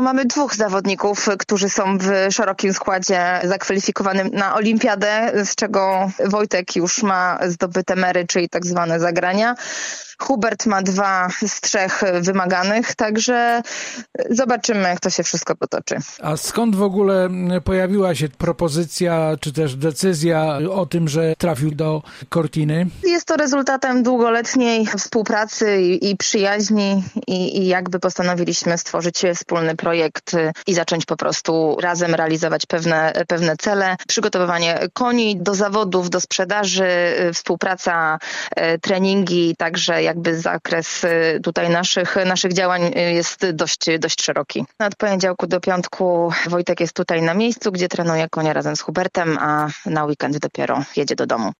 Mamy dwóch zawodników, którzy są w szerokim składzie zakwalifikowanym na olimpiadę, z czego Wojtek już ma zdobyte mery, czyli tak zwane zagrania. Hubert ma dwa z trzech wymaganych, także zobaczymy, jak to się wszystko potoczy. A skąd w ogóle pojawiła się propozycja, czy też decyzja o tym, że trafił do Cortiny? Jest to rezultatem długoletniej współpracy i, i przyjaźni i, i jakby postanowiliśmy stworzyć wspólny projekt i zacząć po prostu razem realizować pewne, pewne cele. Przygotowywanie koni do zawodów, do sprzedaży, współpraca, e, treningi, także jakby zakres y, tutaj naszych, naszych działań y, jest dość, dość szeroki. Od poniedziałku do piątku Wojtek jest tutaj na miejscu, gdzie trenuje konia razem z Hubertem, a na weekend dopiero jedzie do domu.